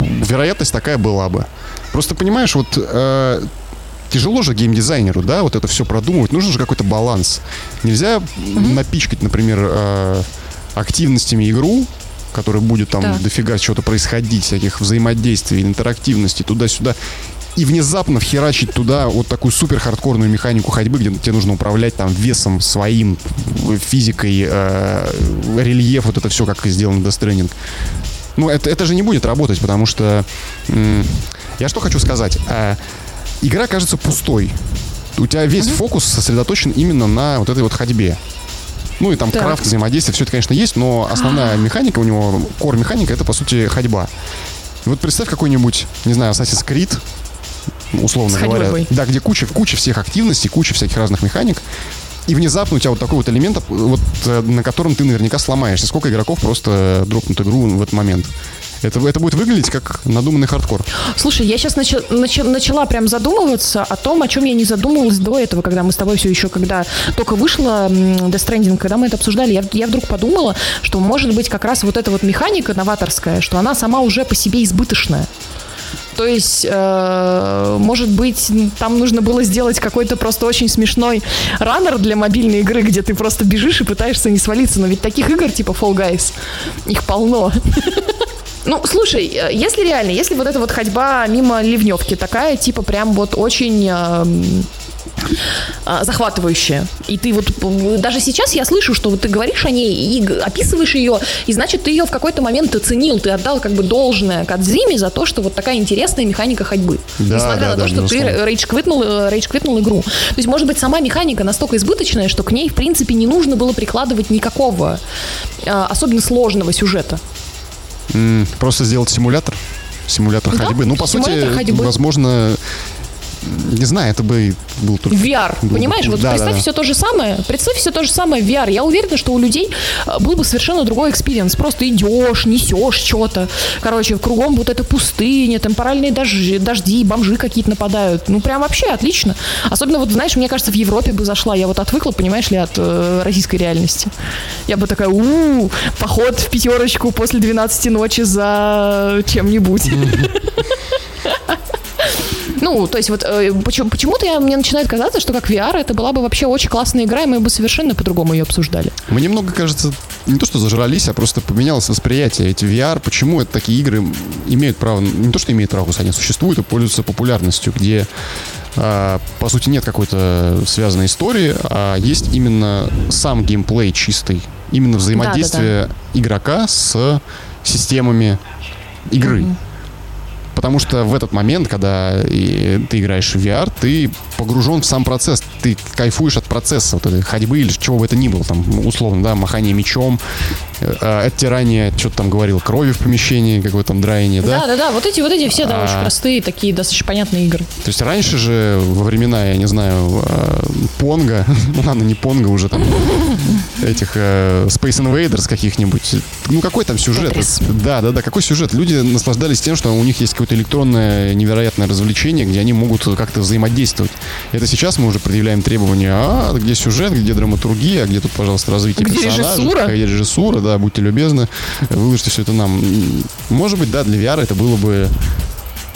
B: вероятность такая была бы. Просто понимаешь, вот э, тяжело же геймдизайнеру, да, вот это все продумывать. Нужен же какой-то баланс. Нельзя mm-hmm. напичкать, например, э, активностями игру, который будет там да. дофига чего-то происходить, всяких взаимодействий, интерактивности туда-сюда, и внезапно вхерачить туда вот такую супер хардкорную механику ходьбы, где тебе нужно управлять там весом своим, физикой, э, рельеф, вот это все, как сделано Death Stranding. Ну, это, это же не будет работать, потому что... М- я что хочу сказать. Э, игра кажется пустой. У тебя весь mm-hmm. фокус сосредоточен именно на вот этой вот ходьбе. Ну и там так. крафт, взаимодействие, все это, конечно, есть, но основная механика у него, кор механика, это, по сути, ходьба. И вот представь какой-нибудь, не знаю, Assassin's Creed, условно С говоря. Ходьбой. Да, где куча, куча всех активностей, куча всяких разных механик. И внезапно у тебя вот такой вот элемент, вот, э, на котором ты наверняка сломаешься. Сколько игроков просто дропнут игру в этот момент. Это, это будет выглядеть как надуманный хардкор.
A: Слушай, я сейчас начала, начала прям задумываться о том, о чем я не задумывалась до этого, когда мы с тобой все еще, когда только вышла Death Stranding, когда мы это обсуждали, я, я вдруг подумала, что может быть как раз вот эта вот механика новаторская, что она сама уже по себе избыточная. То есть, э, может быть, там нужно было сделать какой-то просто очень смешной раннер для мобильной игры, где ты просто бежишь и пытаешься не свалиться. Но ведь таких игр типа Fall Guys, их полно. *laughs* Ну, слушай, э, если реально, если вот эта вот ходьба мимо ливневки такая, типа прям вот очень э, захватывающая. И ты вот даже сейчас я слышу, что вот ты говоришь о ней и описываешь ее, и значит ты ее в какой-то момент оценил, ты отдал как бы должное Кадзиме за то, что вот такая интересная механика ходьбы. Да, Несмотря да, на то, да, что ты рейдж квитнул, э, рейдж квитнул игру. То есть, может быть, сама механика настолько избыточная, что к ней, в принципе, не нужно было прикладывать никакого особенно сложного сюжета.
B: Просто сделать симулятор? Симулятор да? ходьбы. Ну, по симулятор сути, ходьбы. возможно, не знаю, это бы был
A: только... VR, был понимаешь? Вот да, представь да, да. все то же самое, представь все то же самое в VR. Я уверена, что у людей э, был бы совершенно другой experience. Просто идешь, несешь что-то. Короче, кругом вот эта пустыня, темпоральные дожди, дожди, бомжи какие-то нападают. Ну, прям вообще отлично. Особенно вот, знаешь, мне кажется, в Европе бы зашла. Я вот отвыкла, понимаешь ли, от э, российской реальности. Я бы такая, у поход в пятерочку после 12 ночи за чем-нибудь. *laughs* Ну, то есть вот э, почему, почему-то я, мне начинает казаться, что как VR это была бы вообще очень классная игра, и мы бы совершенно по-другому ее обсуждали.
B: Мы немного, кажется, не то что зажрались, а просто поменялось восприятие. Эти VR, почему это такие игры имеют право, не то что имеют право, они существуют и пользуются популярностью, где а, по сути нет какой-то связанной истории, а есть именно сам геймплей чистый, именно взаимодействие да, да, да. игрока с системами игры. Mm-hmm. Потому что в этот момент, когда ты играешь в VR, ты погружен в сам процесс. Ты кайфуешь от процесса вот этой ходьбы или чего бы это ни было. Там, условно, да, махание мечом, оттирание, что-то там говорил, крови в помещении, какое-то там драение, да?
A: Да, да, да. Вот эти, вот эти все, да, а, очень простые, такие достаточно понятные игры.
B: То есть раньше же, во времена, я не знаю, э, Понга, *laughs* ну ладно, не Понга уже там, *laughs* этих э, Space Invaders каких-нибудь, ну какой там сюжет? Да, да, да, какой сюжет? Люди наслаждались тем, что у них есть какое-то электронное невероятное развлечение, где они могут как-то взаимодействовать. Это сейчас мы уже предъявляем требования, а где сюжет, где драматургия, где тут, пожалуйста, развитие
A: где персонажа, режиссура?
B: где режиссура, да, будьте любезны, выложите все это нам. Может быть, да, для VR это было бы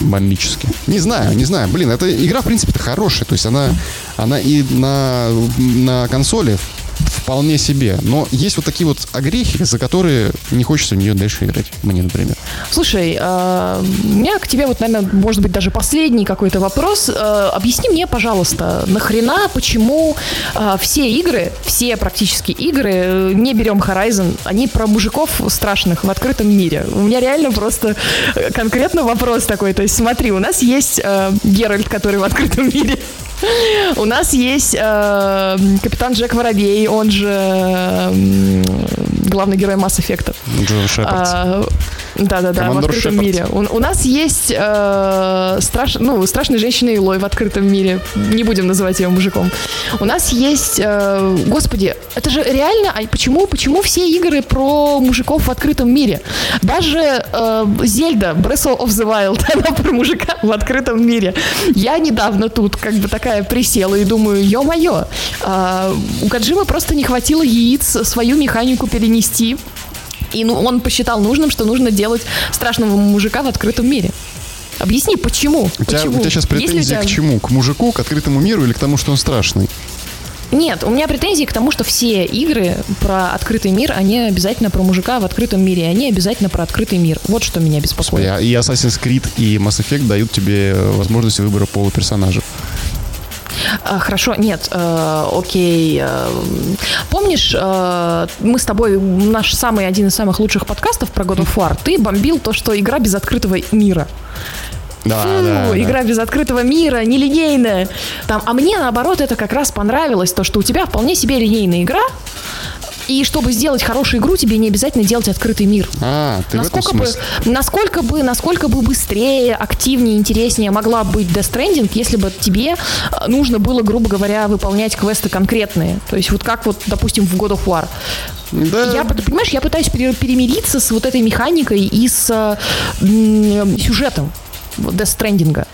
B: бомбически. Не знаю, не знаю. Блин, эта игра, в принципе-то хорошая. То есть она, она и на, на консоли вполне себе. Но есть вот такие вот огрехи, за которые не хочется в нее дальше играть. Мне, например.
A: Слушай, э, у меня к тебе вот, наверное, может быть, даже последний какой-то вопрос. Э, объясни мне, пожалуйста, нахрена, почему э, все игры, все практически игры, э, не берем Horizon, они про мужиков страшных в открытом мире. У меня реально просто конкретно вопрос такой. То есть смотри, у нас есть э, Геральт, который в открытом мире. У нас есть э, капитан Джек Воробей, он же э, главный герой Масс Эффекта.
B: Джон Шепард.
A: Да-да-да, в открытом
B: Шепард.
A: мире. У, у нас есть э, страш, ну, страшная женщина Илой в открытом мире. Не будем называть ее мужиком. У нас есть, э, господи, это же реально, а почему, почему все игры про мужиков в открытом мире? Даже э, Зельда, Breath of the Wild, *laughs* она про мужика в открытом мире. Я недавно тут как бы такая присела и думаю, ё-моё, э, у Каджимы просто не хватило яиц свою механику перенести и ну, он посчитал нужным, что нужно делать страшного мужика в открытом мире. Объясни, почему?
B: У тебя,
A: почему?
B: у тебя сейчас претензии
A: тебя-
B: к чему? К мужику, к открытому миру или к тому, что он страшный?
A: Нет, у меня претензии к тому, что все игры про открытый мир, они обязательно про мужика в открытом мире, и они обязательно про открытый мир. Вот что меня беспокоит.
B: И Assassin's Creed и Mass Effect дают тебе возможность выбора пола персонажа.
A: А, Хорошо, нет, э, окей. э, помнишь, э, мы с тобой, наш самый, один из самых лучших подкастов про God of War, ты бомбил то, что игра без открытого мира.
B: Да,
A: Фу,
B: да, да.
A: игра без открытого мира, нелинейная. Там, а мне, наоборот, это как раз понравилось, то, что у тебя вполне себе линейная игра, и чтобы сделать хорошую игру, тебе не обязательно делать открытый мир.
B: А, ты в этом
A: Насколько бы, насколько бы, насколько бы быстрее, активнее, интереснее могла быть Death Stranding, если бы тебе э, нужно было, грубо говоря, выполнять квесты конкретные. То есть вот как вот, допустим, в God of War.
B: Да,
A: Я, понимаешь, я пытаюсь пере- перемириться с вот этой механикой и с э, м, сюжетом Death Stranding.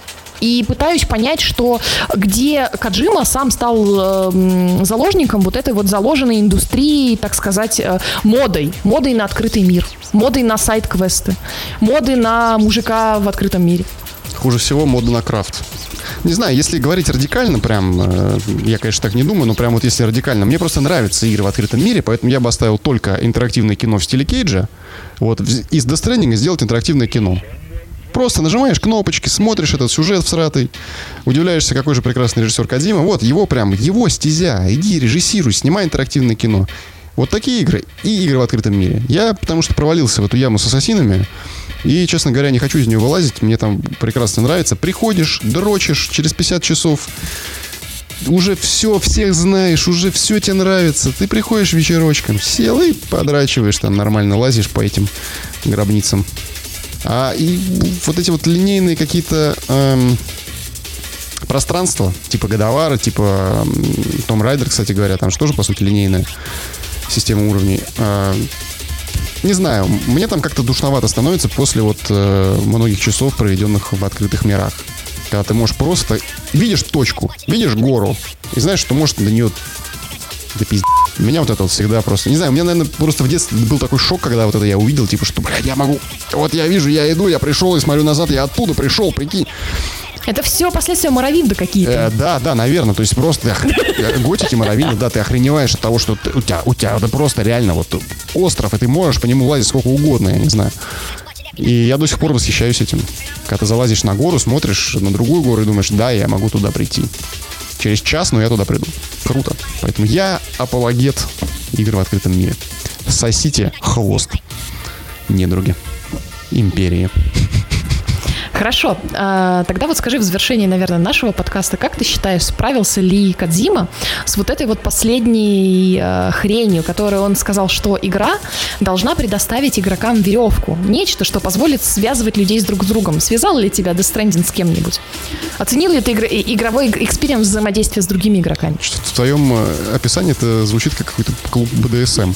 A: И пытаюсь понять, что где Каджима сам стал э, заложником вот этой вот заложенной индустрии, так сказать, э, модой. Модой на открытый мир. Модой на сайт-квесты. Моды на мужика в открытом мире.
B: хуже всего мода на крафт. Не знаю, если говорить радикально, прям, э, я, конечно, так не думаю, но прям вот если радикально, мне просто нравятся игры в открытом мире, поэтому я бы оставил только интерактивное кино в стиле Кейджа. Вот, из Death Stranding сделать интерактивное кино. Просто нажимаешь кнопочки, смотришь этот сюжет всратый, удивляешься, какой же прекрасный режиссер Кадима. Вот, его прям, его стезя. Иди, режиссируй, снимай интерактивное кино. Вот такие игры и игры в открытом мире. Я потому что провалился в эту яму с ассасинами. И, честно говоря, не хочу из нее вылазить. Мне там прекрасно нравится. Приходишь, дрочишь через 50 часов. Уже все, всех знаешь, уже все тебе нравится. Ты приходишь вечерочком, сел и подрачиваешь там, нормально лазишь по этим гробницам. А и вот эти вот линейные какие-то эм, пространства, типа Годовара, типа Том Райдер, кстати говоря, там же тоже, по сути, линейная система уровней. А, не знаю, мне там как-то душновато становится после вот э, многих часов, проведенных в открытых мирах. Когда ты можешь просто... Видишь точку, видишь гору, и знаешь, что можешь до нее... Да пиздец. Меня вот это вот всегда просто... Не знаю, у меня, наверное, просто в детстве был такой шок, когда вот это я увидел, типа, что, блядь, я могу... Вот я вижу, я иду, я пришел и смотрю назад, я оттуда пришел, прикинь.
A: Это все последствия Моровинда какие-то.
B: Э, да, да, наверное. То есть просто готики, моровины, да, ты охреневаешь от того, что ты- у тебя, у тебя это просто реально вот остров, и ты можешь по нему лазить сколько угодно, я не знаю. И я до сих пор восхищаюсь этим. Когда ты залазишь на гору, смотришь на другую гору и думаешь, да, я могу туда прийти. Через час, но я туда приду. Круто. Поэтому я апологет игр в открытом мире. Сосите хвост, недруги. Империи.
A: Хорошо. А, тогда вот скажи в завершении, наверное, нашего подкаста, как ты считаешь, справился ли Кадзима с вот этой вот последней э, хренью, которую он сказал, что игра должна предоставить игрокам веревку, нечто, что позволит связывать людей с друг с другом. Связал ли тебя Death Stranding с кем-нибудь? Оценил ли ты игр- игровой experience взаимодействия с другими игроками?
B: Что-то в твоем э, описании это звучит как какой-то клуб БДСМ.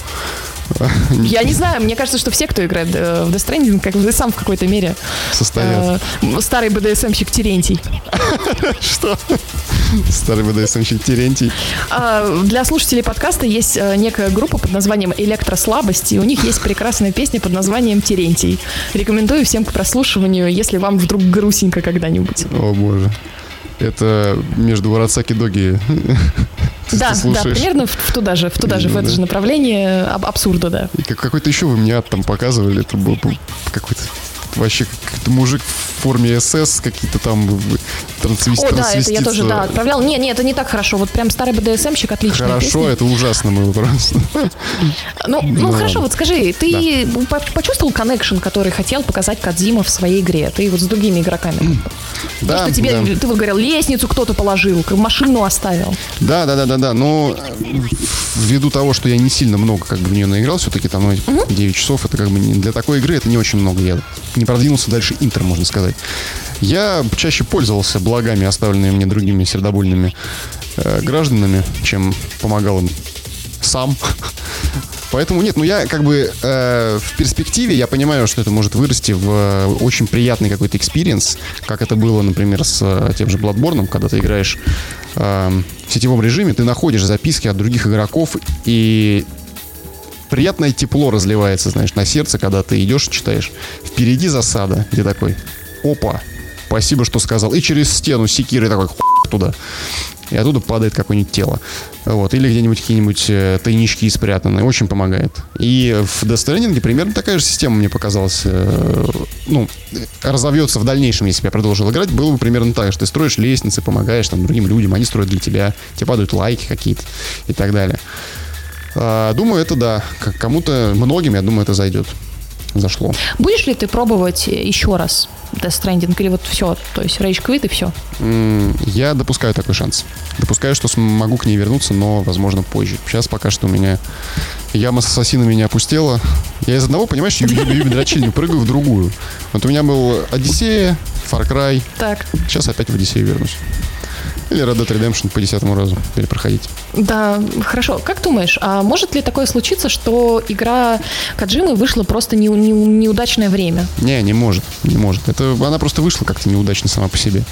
B: *laughs*
A: Я не знаю, мне кажется, что все, кто играет э, в Death Stranding, как бы сам в какой-то мере
B: Состоят.
A: э, старый БДСМщик Терентий. *laughs*
B: Что? Старый БДСМщик Терентий.
A: А, Для слушателей подкаста есть э, некая группа под названием «Электрослабость», и у них есть прекрасная песня под названием «Терентий». Рекомендую всем к прослушиванию, если вам вдруг грустненько когда-нибудь.
B: О боже. Это между Варацаки Доги. *laughs*
A: Да, да, примерно в, в туда же, в туда же, в это же направление. Аб абсурда, да.
B: И какой-то еще вы мне ад там показывали, это был какой-то вообще какой-то мужик в форме СС, какие-то там
A: трансвести, О, да, это я тоже, да, отправлял. Не, не, это не так хорошо. Вот прям старый БДСМщик, отличная
B: Хорошо,
A: песня.
B: это ужасно было просто.
A: Ну, ну, ну хорошо, вот скажи, ты да. почувствовал коннекшн, который хотел показать Кадзима в своей игре? Ты вот с другими игроками? Да, То, что тебе, да. ты вот говорил, лестницу кто-то положил, машину оставил.
B: Да, да, да, да, да. Но ввиду того, что я не сильно много как бы в нее наиграл, все-таки там ну, 9 часов, это как бы не, для такой игры это не очень много. Я не продвинулся дальше интро, можно сказать. Я чаще пользовался благами, оставленными мне другими сердобольными э, гражданами, чем помогал им сам. *laughs* Поэтому нет, ну я как бы э, в перспективе я понимаю, что это может вырасти в э, очень приятный какой-то experience, как это было, например, с э, тем же Bloodborne, когда ты играешь э, в сетевом режиме, ты находишь записки от других игроков и приятное тепло разливается, знаешь, на сердце, когда ты идешь, читаешь. Впереди засада, где такой, опа, спасибо, что сказал. И через стену секиры такой туда. И оттуда падает какое-нибудь тело. Вот. Или где-нибудь какие-нибудь э, тайнички спрятаны. Очень помогает. И в Death Stranding примерно такая же система мне показалась. Э, ну, разовьется в дальнейшем, если бы я продолжил играть, было бы примерно так, что ты строишь лестницы, помогаешь там другим людям, они строят для тебя, тебе падают лайки какие-то и так далее. А, думаю, это да. Кому-то, многим, я думаю, это зайдет. Зашло.
A: Будешь ли ты пробовать еще раз Death Stranding или вот все, то есть Rage Quit и все?
B: Я допускаю такой шанс. Допускаю, что смогу к ней вернуться, но, возможно, позже. Сейчас пока что у меня яма с ассасинами не опустела. Я из одного, понимаешь, юбилей дрочильню прыгаю в другую. Вот у меня был Одиссея, Far Cry.
A: Так.
B: Сейчас опять в Одиссею вернусь. Или Red Dead Redemption по десятому разу перепроходить.
A: Да, хорошо. Как думаешь, а может ли такое случиться, что игра Каджимы вышла просто не, не, неудачное время?
B: Не, не может. Не может. Это, она просто вышла как-то неудачно сама по себе.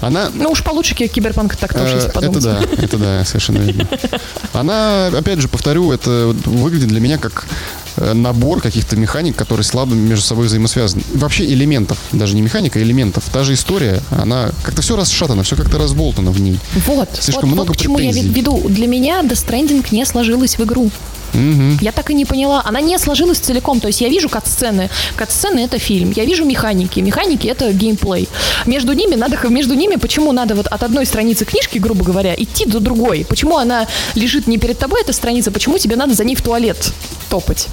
B: Она...
A: Ну уж получше киберпанк так тоже, если
B: подумать. Это да, это да, совершенно верно. *laughs* Она, опять же, повторю, это выглядит для меня как Э, набор каких-то механик, которые слабо между собой взаимосвязаны. Вообще элементов, даже не механика, а элементов. Та же история, она как-то все расшатано, все как-то разболтано в ней.
A: Вот, Слишком вот, много вот почему претензий. я веду. Для меня Death Stranding не сложилась в игру. Угу. Я так и не поняла. Она не сложилась целиком. То есть я вижу кат-сцены. Кат-сцены это фильм. Я вижу механики. Механики это геймплей. Между ними надо, между ними, почему надо вот от одной страницы книжки, грубо говоря, идти до другой? Почему она лежит не перед тобой, эта страница? Почему тебе надо за ней в туалет топать?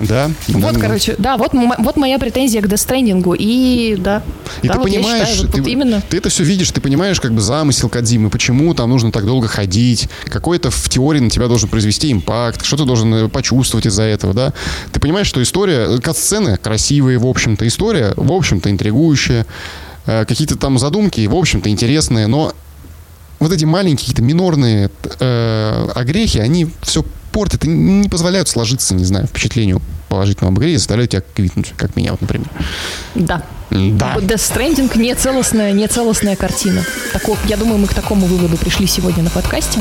B: Да.
A: Вот, да, короче, да, вот, вот моя претензия к дестрендингу. И да.
B: И да, ты вот понимаешь, считаю, вот, ты, вот именно. ты это все видишь, ты понимаешь, как бы замысел Кадзимы, почему там нужно так долго ходить, какой-то в теории на тебя должен произвести импакт, что ты должен э, почувствовать из-за этого, да. Ты понимаешь, что история, э, кат-сцены красивые, в общем-то, история, в общем-то, интригующая, э, какие-то там задумки, в общем-то, интересные, но вот эти маленькие, какие-то минорные э, огрехи, они все портят и не позволяют сложиться, не знаю, впечатлению положительного об игре и заставляют тебя квитнуть, как меня, вот, например.
A: Да.
B: Да.
A: Death Stranding не целостная, не целостная картина. Таков, я думаю, мы к такому выводу пришли сегодня на подкасте.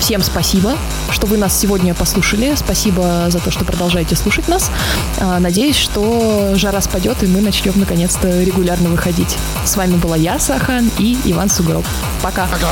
A: Всем спасибо, что вы нас сегодня послушали. Спасибо за то, что продолжаете слушать нас. А, надеюсь, что жара спадет, и мы начнем наконец-то регулярно выходить. С вами была я, Сахан, и Иван Сугроб. Пока.
B: Пока.